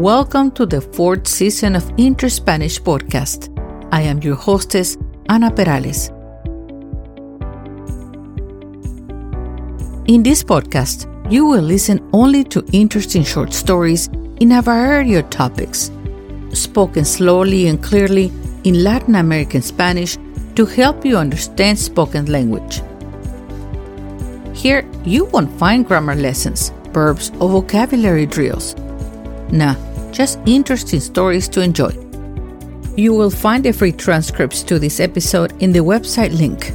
Welcome to the fourth season of Inter Spanish Podcast. I am your hostess, Ana Perales. In this podcast, you will listen only to interesting short stories in a variety of topics, spoken slowly and clearly in Latin American Spanish to help you understand spoken language. Here, you won't find grammar lessons, verbs, or vocabulary drills. Nah, just interesting stories to enjoy. You will find the free transcripts to this episode in the website link,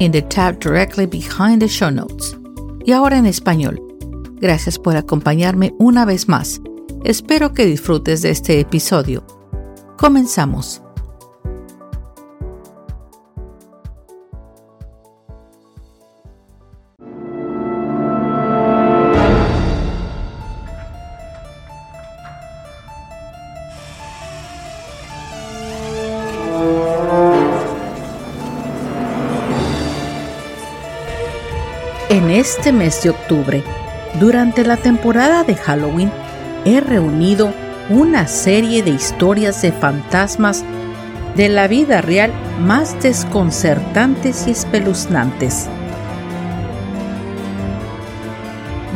in the tab directly behind the show notes. Y ahora en español. Gracias por acompañarme una vez más. Espero que disfrutes de este episodio. Comenzamos. En este mes de octubre, durante la temporada de Halloween, he reunido una serie de historias de fantasmas de la vida real más desconcertantes y espeluznantes,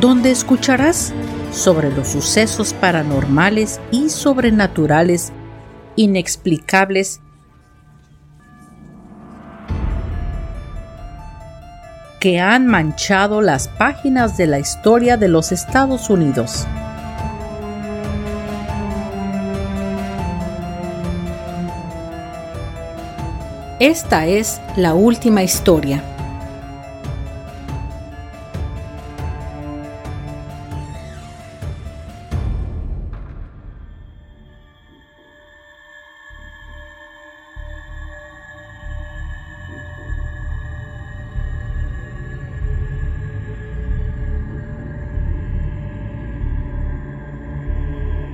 donde escucharás sobre los sucesos paranormales y sobrenaturales inexplicables que han manchado las páginas de la historia de los Estados Unidos. Esta es la última historia.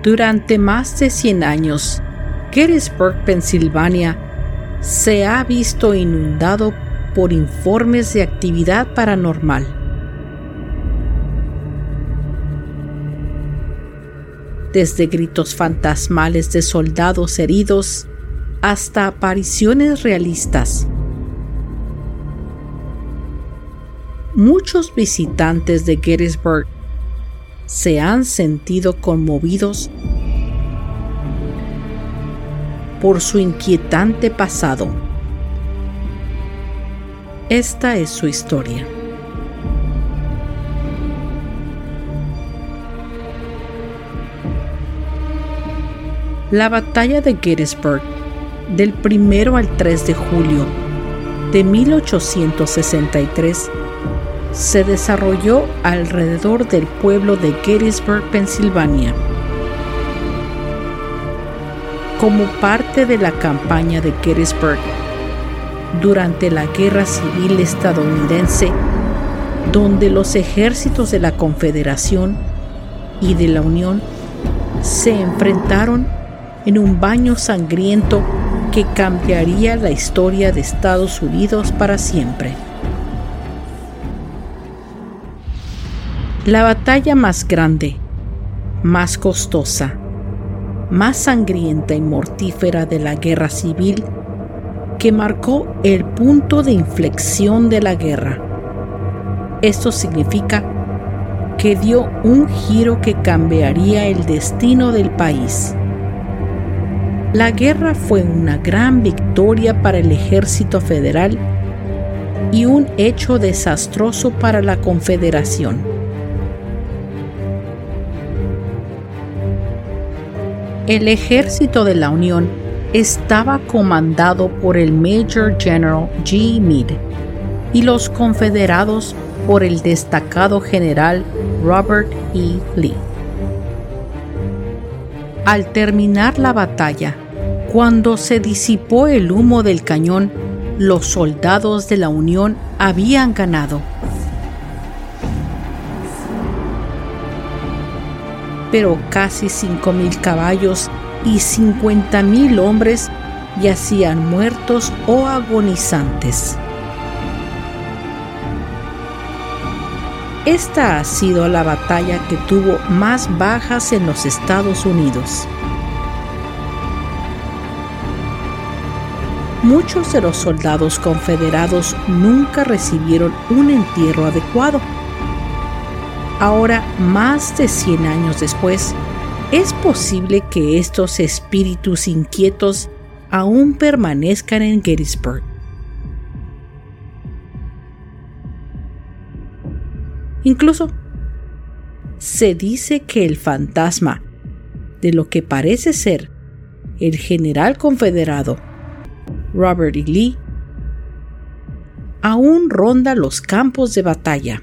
Durante más de 100 años, Gettysburg, Pensilvania, se ha visto inundado por informes de actividad paranormal. Desde gritos fantasmales de soldados heridos hasta apariciones realistas. Muchos visitantes de Gettysburg se han sentido conmovidos por su inquietante pasado. Esta es su historia. La batalla de Gettysburg del 1 al 3 de julio de 1863 se desarrolló alrededor del pueblo de Gettysburg, Pensilvania. Como parte de la campaña de Gettysburg durante la Guerra Civil estadounidense, donde los ejércitos de la Confederación y de la Unión se enfrentaron en un baño sangriento que cambiaría la historia de Estados Unidos para siempre. La batalla más grande, más costosa, más sangrienta y mortífera de la guerra civil que marcó el punto de inflexión de la guerra. Esto significa que dio un giro que cambiaría el destino del país. La guerra fue una gran victoria para el ejército federal y un hecho desastroso para la Confederación. El ejército de la Unión estaba comandado por el Major General G. Meade y los confederados por el destacado general Robert E. Lee. Al terminar la batalla, cuando se disipó el humo del cañón, los soldados de la Unión habían ganado pero casi 5.000 caballos y 50.000 hombres yacían muertos o agonizantes. esta ha sido la batalla que tuvo más bajas en los Estados Unidos. Muchos de los soldados confederados nunca recibieron un entierro adecuado. Ahora, más de 100 años después, es posible que estos espíritus inquietos aún permanezcan en Gettysburg. Incluso se dice que el fantasma de lo que parece ser el general confederado Robert E. Lee aún ronda los campos de batalla.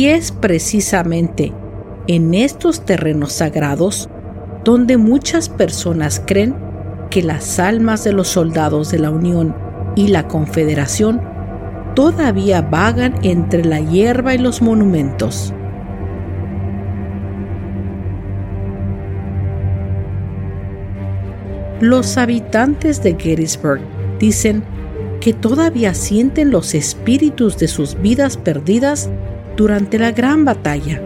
Y es precisamente en estos terrenos sagrados donde muchas personas creen que las almas de los soldados de la Unión y la Confederación todavía vagan entre la hierba y los monumentos. Los habitantes de Gettysburg dicen que todavía sienten los espíritus de sus vidas perdidas durante la gran batalla.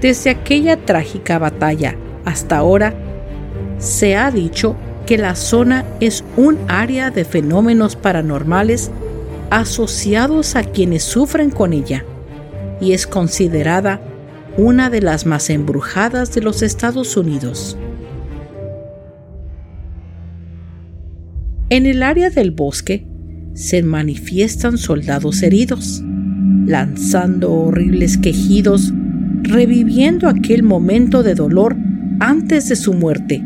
Desde aquella trágica batalla hasta ahora, se ha dicho que la zona es un área de fenómenos paranormales asociados a quienes sufren con ella y es considerada una de las más embrujadas de los Estados Unidos. En el área del bosque se manifiestan soldados heridos, lanzando horribles quejidos, reviviendo aquel momento de dolor antes de su muerte.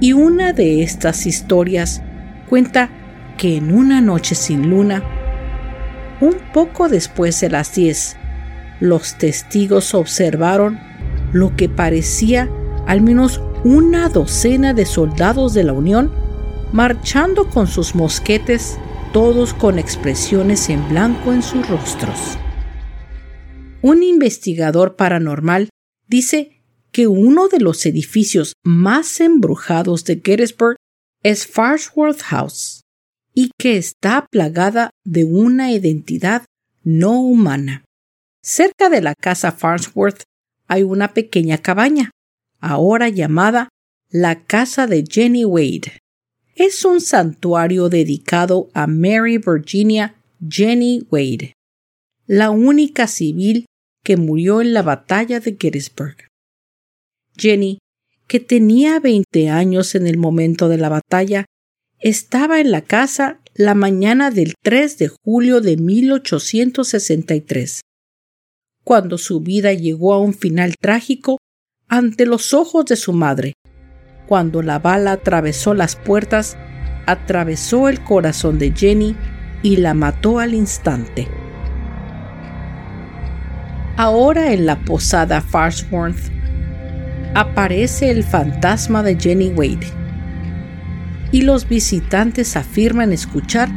Y una de estas historias cuenta que en una noche sin luna, un poco después de las 10, los testigos observaron lo que parecía al menos una docena de soldados de la Unión marchando con sus mosquetes, todos con expresiones en blanco en sus rostros. Un investigador paranormal dice que uno de los edificios más embrujados de Gettysburg es Farnsworth House y que está plagada de una identidad no humana. Cerca de la casa Farnsworth hay una pequeña cabaña, ahora llamada la Casa de Jenny Wade. Es un santuario dedicado a Mary Virginia Jenny Wade, la única civil que murió en la batalla de Gettysburg. Jenny, que tenía 20 años en el momento de la batalla, estaba en la casa la mañana del 3 de julio de 1863, cuando su vida llegó a un final trágico ante los ojos de su madre, cuando la bala atravesó las puertas, atravesó el corazón de Jenny y la mató al instante. Ahora en la posada Farnsworth aparece el fantasma de Jenny Wade y los visitantes afirman escuchar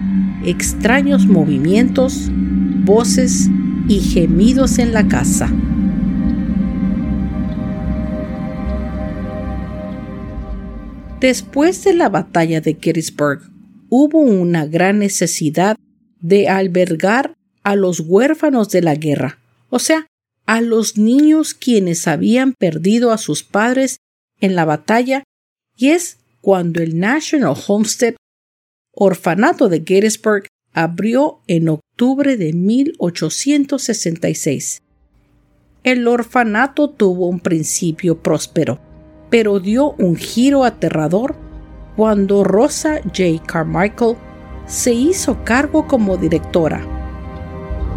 extraños movimientos, voces y gemidos en la casa. Después de la batalla de Gettysburg, hubo una gran necesidad de albergar a los huérfanos de la guerra, o sea, a los niños quienes habían perdido a sus padres en la batalla y es cuando el National Homestead Orfanato de Gettysburg abrió en octubre de 1866. El orfanato tuvo un principio próspero, pero dio un giro aterrador cuando Rosa J. Carmichael se hizo cargo como directora.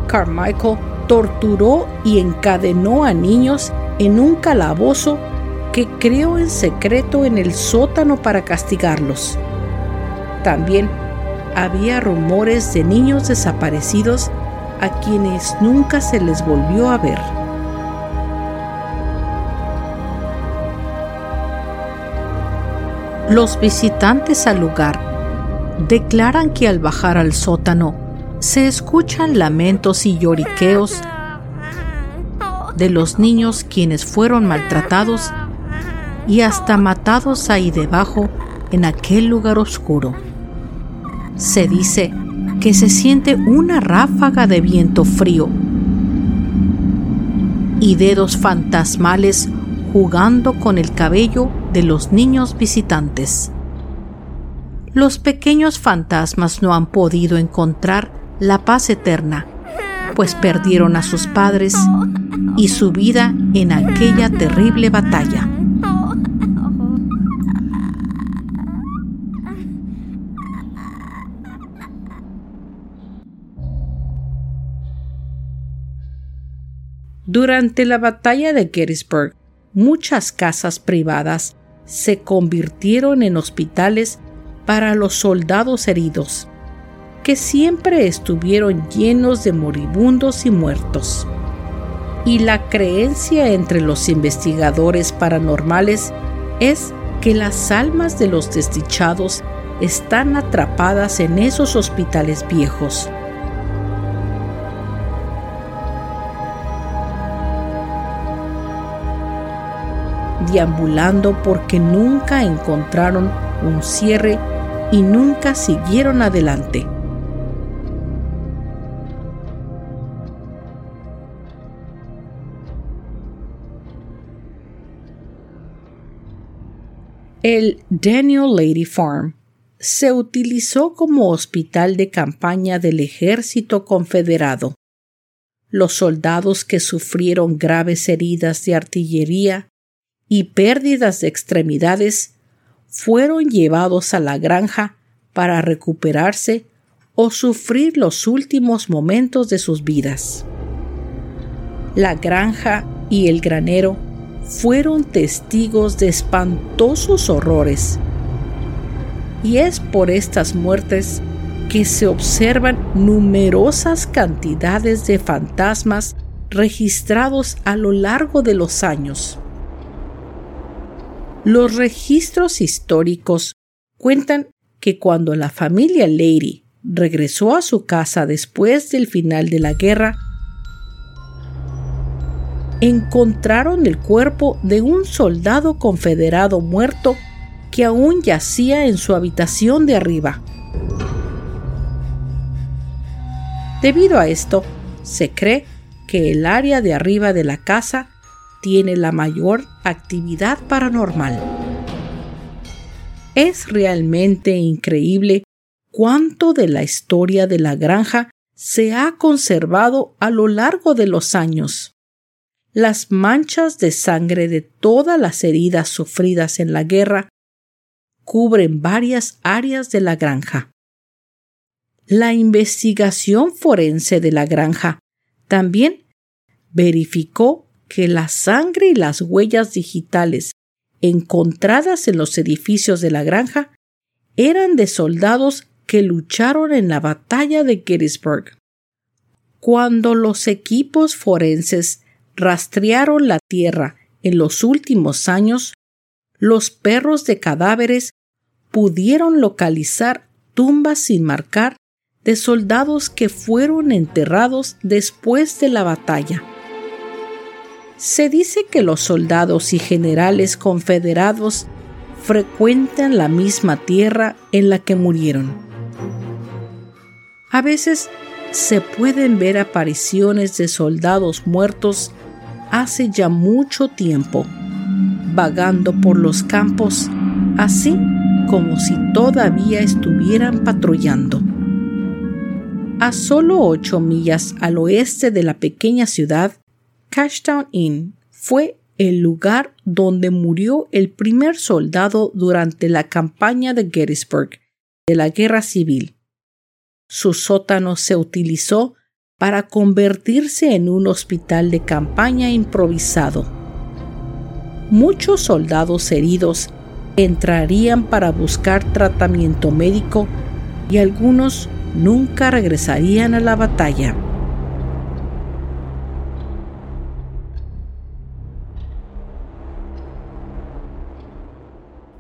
Carmichael torturó y encadenó a niños en un calabozo que creó en secreto en el sótano para castigarlos. También había rumores de niños desaparecidos a quienes nunca se les volvió a ver. Los visitantes al lugar declaran que al bajar al sótano se escuchan lamentos y lloriqueos de los niños quienes fueron maltratados y hasta matados ahí debajo en aquel lugar oscuro. Se dice que se siente una ráfaga de viento frío y dedos fantasmales jugando con el cabello de los niños visitantes. Los pequeños fantasmas no han podido encontrar la paz eterna, pues perdieron a sus padres y su vida en aquella terrible batalla. Durante la batalla de Gettysburg, muchas casas privadas se convirtieron en hospitales para los soldados heridos, que siempre estuvieron llenos de moribundos y muertos. Y la creencia entre los investigadores paranormales es que las almas de los desdichados están atrapadas en esos hospitales viejos deambulando porque nunca encontraron un cierre y nunca siguieron adelante. El Daniel Lady Farm se utilizó como hospital de campaña del ejército confederado. Los soldados que sufrieron graves heridas de artillería y pérdidas de extremidades fueron llevados a la granja para recuperarse o sufrir los últimos momentos de sus vidas. La granja y el granero fueron testigos de espantosos horrores. Y es por estas muertes que se observan numerosas cantidades de fantasmas registrados a lo largo de los años. Los registros históricos cuentan que cuando la familia Lady regresó a su casa después del final de la guerra, encontraron el cuerpo de un soldado confederado muerto que aún yacía en su habitación de arriba. Debido a esto, se cree que el área de arriba de la casa tiene la mayor actividad paranormal. Es realmente increíble cuánto de la historia de la granja se ha conservado a lo largo de los años. Las manchas de sangre de todas las heridas sufridas en la guerra cubren varias áreas de la granja. La investigación forense de la granja también verificó que la sangre y las huellas digitales encontradas en los edificios de la granja eran de soldados que lucharon en la batalla de Gettysburg. Cuando los equipos forenses rastrearon la tierra en los últimos años, los perros de cadáveres pudieron localizar tumbas sin marcar de soldados que fueron enterrados después de la batalla. Se dice que los soldados y generales confederados frecuentan la misma tierra en la que murieron. A veces se pueden ver apariciones de soldados muertos hace ya mucho tiempo, vagando por los campos, así como si todavía estuvieran patrullando. A solo ocho millas al oeste de la pequeña ciudad, Cashtown Inn fue el lugar donde murió el primer soldado durante la campaña de Gettysburg de la Guerra Civil. Su sótano se utilizó para convertirse en un hospital de campaña improvisado. Muchos soldados heridos entrarían para buscar tratamiento médico y algunos nunca regresarían a la batalla.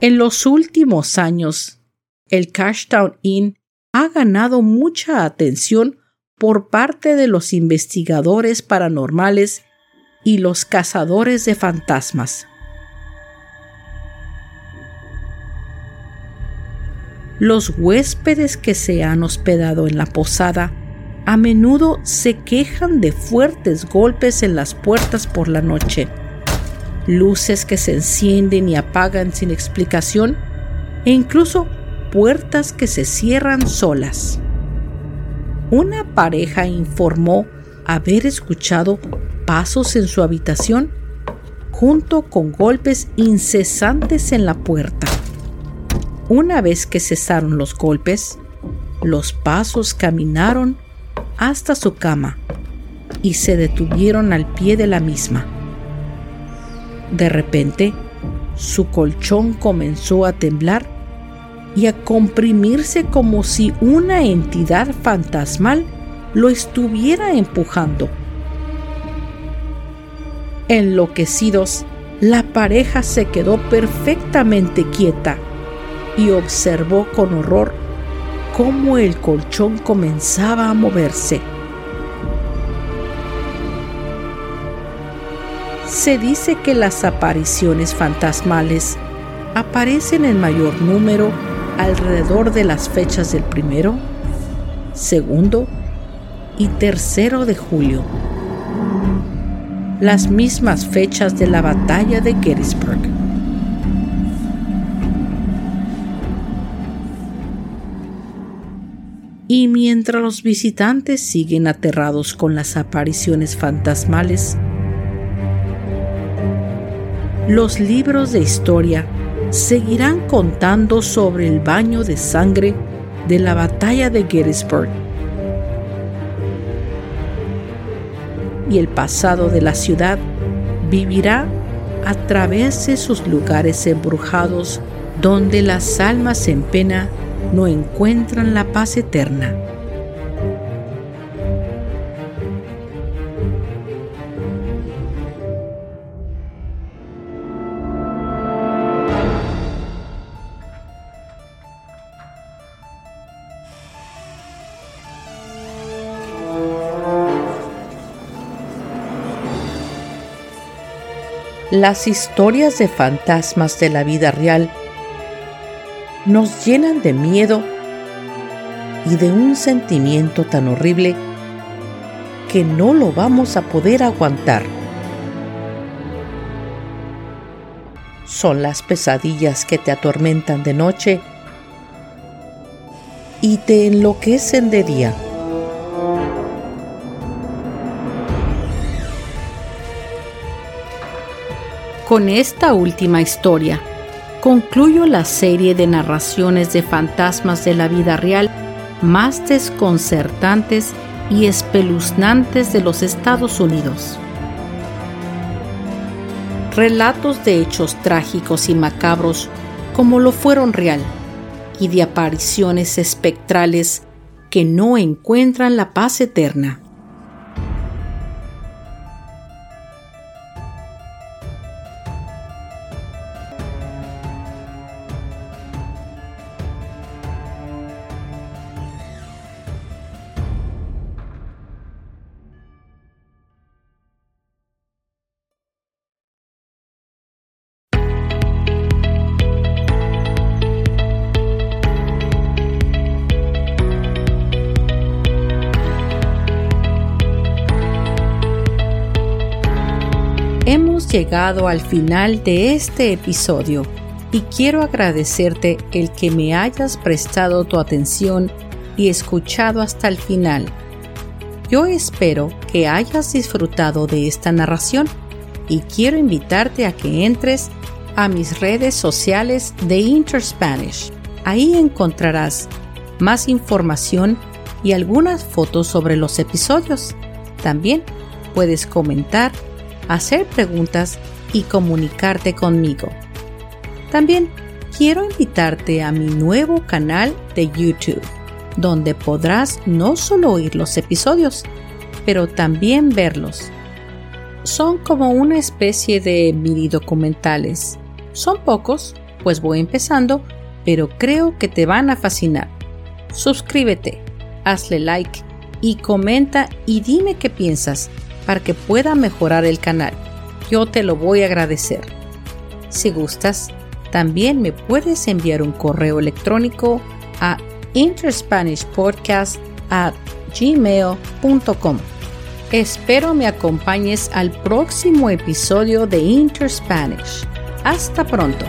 En los últimos años, el Cashtown Inn ha ganado mucha atención por parte de los investigadores paranormales y los cazadores de fantasmas. Los huéspedes que se han hospedado en la posada a menudo se quejan de fuertes golpes en las puertas por la noche luces que se encienden y apagan sin explicación e incluso puertas que se cierran solas. Una pareja informó haber escuchado pasos en su habitación junto con golpes incesantes en la puerta. Una vez que cesaron los golpes, los pasos caminaron hasta su cama y se detuvieron al pie de la misma. De repente, su colchón comenzó a temblar y a comprimirse como si una entidad fantasmal lo estuviera empujando. Enloquecidos, la pareja se quedó perfectamente quieta y observó con horror cómo el colchón comenzaba a moverse. Se dice que las apariciones fantasmales aparecen en mayor número alrededor de las fechas del primero, segundo y tercero de julio, las mismas fechas de la batalla de Gettysburg. Y mientras los visitantes siguen aterrados con las apariciones fantasmales, los libros de historia seguirán contando sobre el baño de sangre de la batalla de Gettysburg y el pasado de la ciudad vivirá a través de sus lugares embrujados donde las almas en pena no encuentran la paz eterna. Las historias de fantasmas de la vida real nos llenan de miedo y de un sentimiento tan horrible que no lo vamos a poder aguantar. Son las pesadillas que te atormentan de noche y te enloquecen de día. Con esta última historia, concluyo la serie de narraciones de fantasmas de la vida real más desconcertantes y espeluznantes de los Estados Unidos. Relatos de hechos trágicos y macabros como lo fueron real y de apariciones espectrales que no encuentran la paz eterna. Llegado al final de este episodio y quiero agradecerte el que me hayas prestado tu atención y escuchado hasta el final. Yo espero que hayas disfrutado de esta narración y quiero invitarte a que entres a mis redes sociales de Interspanish. Ahí encontrarás más información y algunas fotos sobre los episodios. También puedes comentar hacer preguntas y comunicarte conmigo. También quiero invitarte a mi nuevo canal de YouTube, donde podrás no solo oír los episodios, pero también verlos. Son como una especie de mini documentales. Son pocos, pues voy empezando, pero creo que te van a fascinar. Suscríbete, hazle like y comenta y dime qué piensas para que pueda mejorar el canal. Yo te lo voy a agradecer. Si gustas, también me puedes enviar un correo electrónico a interspanishpodcast@gmail.com. Espero me acompañes al próximo episodio de Interspanish. Hasta pronto.